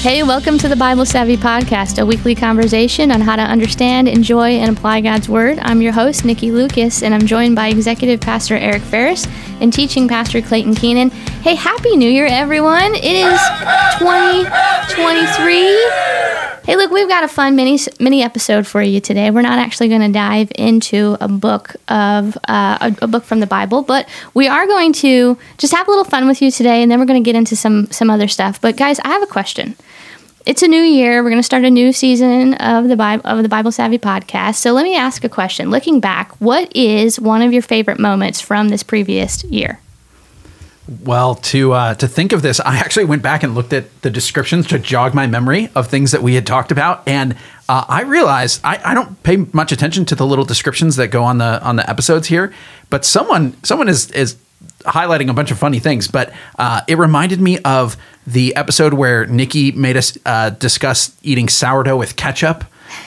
Hey, welcome to the Bible Savvy Podcast, a weekly conversation on how to understand, enjoy, and apply God's Word. I'm your host, Nikki Lucas, and I'm joined by Executive Pastor Eric Ferris and Teaching Pastor Clayton Keenan. Hey, Happy New Year, everyone! It is 2023. Hey, look, we've got a fun mini mini episode for you today. We're not actually going to dive into a book of uh, a, a, book from the Bible, but we are going to just have a little fun with you today, and then we're going to get into some some other stuff. But guys, I have a question. It's a new year. We're going to start a new season of the Bible of the Bible Savvy podcast. So let me ask a question. Looking back, what is one of your favorite moments from this previous year? Well, to uh, to think of this, I actually went back and looked at the descriptions to jog my memory of things that we had talked about, and uh, I realized I, I don't pay much attention to the little descriptions that go on the on the episodes here. But someone someone is is highlighting a bunch of funny things. But uh, it reminded me of the episode where Nikki made us uh, discuss eating sourdough with ketchup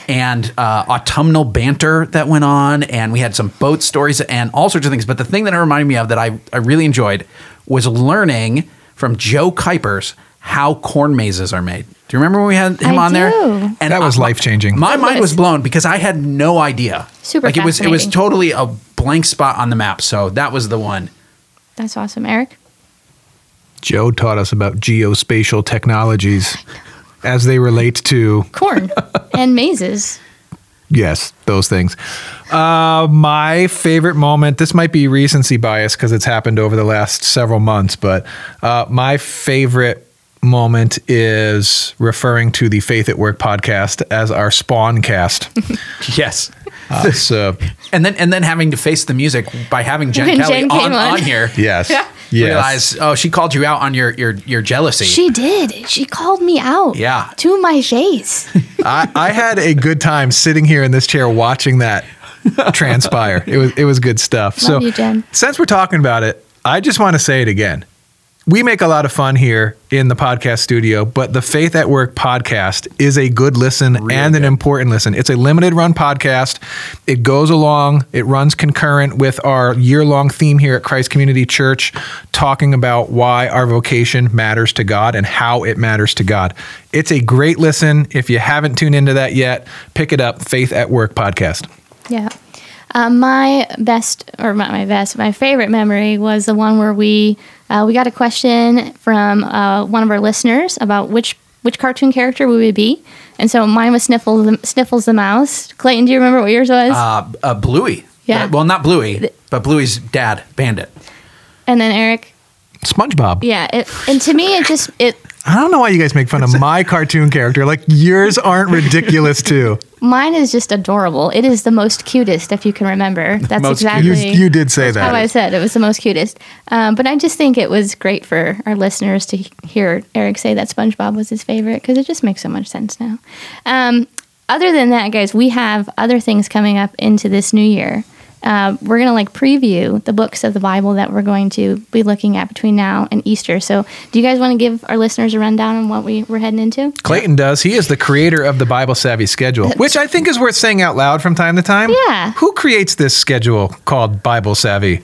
and uh, autumnal banter that went on, and we had some boat stories and all sorts of things. But the thing that it reminded me of that I, I really enjoyed was learning from Joe Kuipers how corn mazes are made. Do you remember when we had him I on do. there? And that was life changing. My mind was was. blown because I had no idea. Super like it was it was totally a blank spot on the map. So that was the one. That's awesome, Eric. Joe taught us about geospatial technologies as they relate to, Corn and mazes. yes, those things. Uh, my favorite moment, this might be recency bias because it's happened over the last several months, but uh, my favorite moment is referring to the Faith at Work podcast as our spawn cast. Yes. Uh, so, And then and then having to face the music by having Jen When Kelly Jen on, on. on here. yes. Yes. Realize oh she called you out on your your your jealousy. She did. She called me out. Yeah. To my face. I, I had a good time sitting here in this chair watching that transpire. It was it was good stuff. so you, Jen. since we're talking about it, I just want to say it again. We make a lot of fun here in the podcast studio, but the Faith at Work podcast is a good listen and an good. important listen. It's a limited run podcast. It goes along, it runs concurrent with our year long theme here at Christ Community Church, talking about why our vocation matters to God and how it matters to God. It's a great listen. If you haven't tuned into that yet, pick it up Faith at Work podcast. Yeah. Um, my best, or not my best, my favorite memory was the one where we uh, we got a question from uh, one of our listeners about which which cartoon character we would be, and so mine was Sniffles the, Sniffles the mouse. Clayton, do you remember what yours was? uh, uh Bluey. Yeah. Uh, well not Bluey, but Bluey's dad, Bandit. and then Eric, SpongeBob. yeah. It, and to me, it just it I don't know why you guys make fun of my cartoon character. Like yours aren't ridiculous too. mine is just adorable. It is the most cutest, if you can remember. That's Most exactly You, you did say that. how I said it was the most cutest. Um, but I just think it was great for our listeners to hear Eric say that SpongeBob was his favorite because it just makes so much sense now. Um, other than that, guys, we have other things coming up into this new year. Uh, we're going to like preview the books of the Bible that we're going to be looking at between now and Easter. So, do you guys want to give our listeners a rundown on what we, we're heading into? Clayton does. He is the creator of the Bible Savvy schedule, which I think is worth saying out loud from time to time. Yeah. Who creates this schedule called Bible Savvy?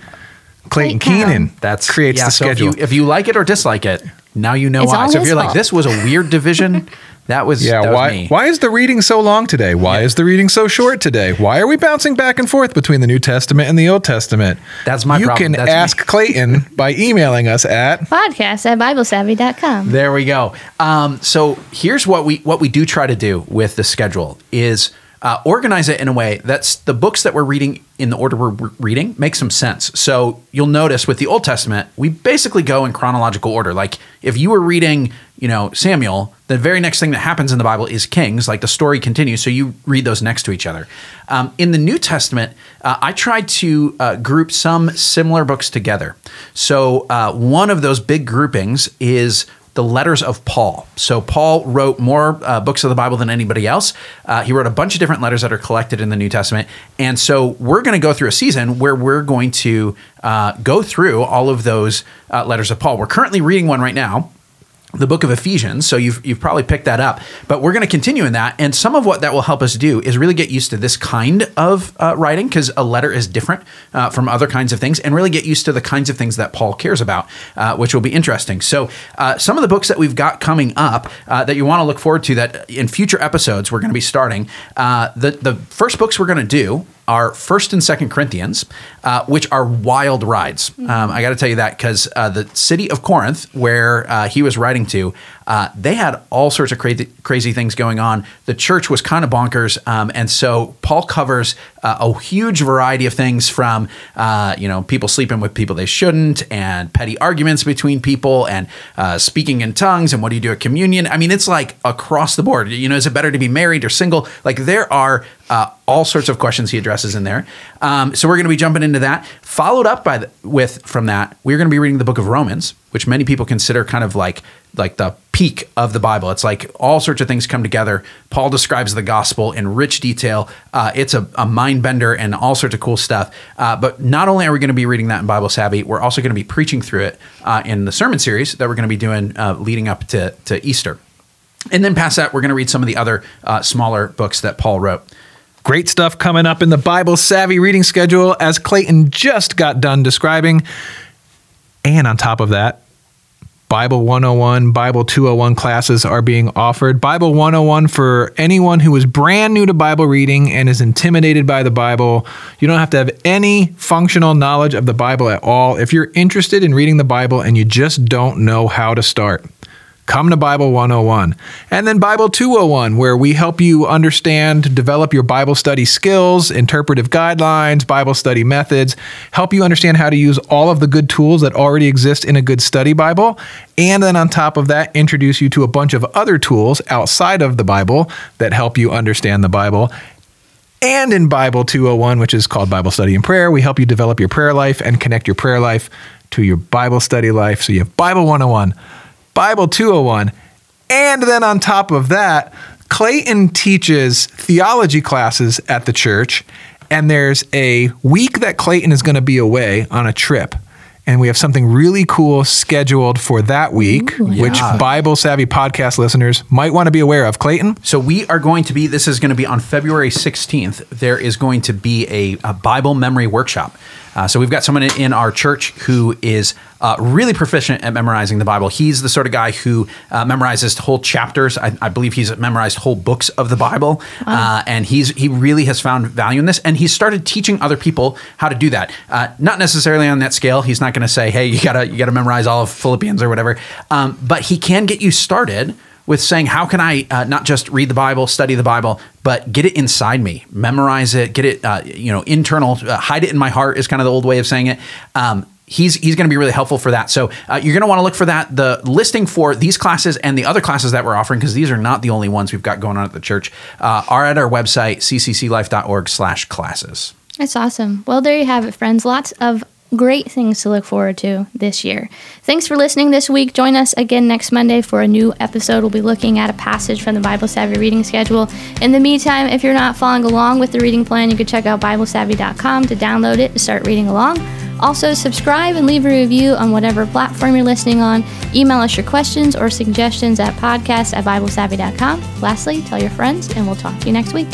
Clayton Clayton. Keenan. That's creates yeah, the so schedule. If you, if you like it or dislike it, now you know It's why. So if you're like, this was a weird division, that was yeah, that was why me. why is the reading so long today? Why is the reading so short today? Why are we bouncing back and forth between the New Testament and the Old Testament? That's my you problem. can That's me. ask Clayton by emailing us at Podcast at BibleSavvy.com. There we go. Um, so here's what we what we do try to do with the schedule is uh, organize it in a way that's the books that we're reading in the order we're reading make some sense. So you'll notice with the Old Testament, we basically go in chronological order. Like if you were reading, you know, Samuel, the very next thing that happens in the Bible is Kings. Like the story continues, so you read those next to each other. Um, in the New Testament, uh, I tried to uh, group some similar books together. So uh, one of those big groupings is the letters of Paul. So Paul wrote more uh, books of the Bible than anybody else. Uh, he wrote a bunch of different letters that are collected in the New Testament, and so we're going to go through a season where we're going to uh, go through all of those uh, letters of Paul. We're currently reading one right now. The book of Ephesians. So you've, you've probably picked that up, but we're going to continue in that. And some of what that will help us do is really get used to this kind of uh, writing because a letter is different uh, from other kinds of things and really get used to the kinds of things that Paul cares about, uh, which will be interesting. So uh, some of the books that we've got coming up uh, that you want to look forward to that in future episodes, we're going to be starting. Uh, the, the first books we're going to do are First and Second Corinthians, uh, which are wild rides. Um, I got to tell you that because uh, the city of Corinth, where uh, he was writing to, uh, they had all sorts of crazy, crazy things going on. The church was kind of bonkers, um, and so Paul covers uh, a huge variety of things from uh, you know people sleeping with people they shouldn't, and petty arguments between people, and speaking in tongues, and what do you do at communion? I mean, it's like across the board. You know, is it better to be married or single? Like there are uh, all sorts of questions he addresses in there. Um, so we're going to be jumping into that. Followed up by the, with from that, we're going to be reading the book of Romans, which many people consider kind of like like the peak of the Bible. It's like all sorts of things come together. Paul describes the gospel in rich detail. Uh, it's a, a, mind bender and all sorts of cool stuff. Uh, but not only are we going to be reading that in Bible Savvy, we're also going to be preaching through it uh, in the sermon series that we're going to be doing uh, leading up to, to Easter. And then past that, we're going to read some of the other uh, smaller books that Paul wrote. Great stuff coming up in the Bible Savvy reading schedule, as Clayton just got done describing. And on top of that, Bible 101, Bible 201 classes are being offered. Bible 101 for anyone who is brand new to Bible reading and is intimidated by the Bible. You don't have to have any functional knowledge of the Bible at all. If you're interested in reading the Bible and you just don't know how to start, come to Bible 101. And then Bible 201, where we help you understand, develop your Bible study skills, interpretive guidelines, Bible study methods, help you understand how to use all of the good tools that already exist in a good study Bible. And then on top of that, introduce you to a bunch of other tools outside of the Bible that help you understand the Bible. And in Bible 201, which is called Bible Study and Prayer, we help you develop your prayer life and connect your prayer life to your Bible study life. So you have Bible 101. Bible 201. And then on top of that, Clayton teaches theology classes at the church. And there's a week that Clayton is going to be away on a trip. And we have something really cool scheduled for that week, Ooh, which yeah. Bible Savvy podcast listeners might want to be aware of. Clayton? So, we are going to be, this is going to be on February 16th. There is going to be a, a Bible memory workshop. Uh, so we've got someone in our church who is uh, really proficient at memorizing the Bible. He's the sort of guy who uh, memorizes whole chapters. I, I, believe he's memorized whole books of the Bible, wow. Uh, and he's he really has found value in this. And he's started teaching other people how to do that. Uh, not necessarily on that scale. He's not going to say, "Hey, you gotta you gotta memorize all of Philippians or whatever," um, but he can get you started with saying, how can I uh, not just read the Bible, study the Bible, but get it inside me, memorize it, get it, uh, you know, internal, uh, hide it in my heart is kind of the old way of saying it. Um, he's he's going to be really helpful for that. So uh, you're going to want to look for that. The listing for these classes and the other classes that we're offering, because these are not the only ones we've got going on at the church, uh, are at our website ccclife.org/classes. That's awesome. Well, there you have it, friends. Lots of great things to look forward to this year. Thanks for listening this week. Join us again next Monday for a new episode. We'll be looking at a passage from the Bible Savvy reading schedule. In the meantime, if you're not following along with the reading plan, you can check out BibleSavvy.com to download it and start reading along. Also, subscribe and leave a review on whatever platform you're listening on. Email us your questions or suggestions at podcast at BibleSavvy.com. Lastly, tell your friends, and we'll talk to you next week.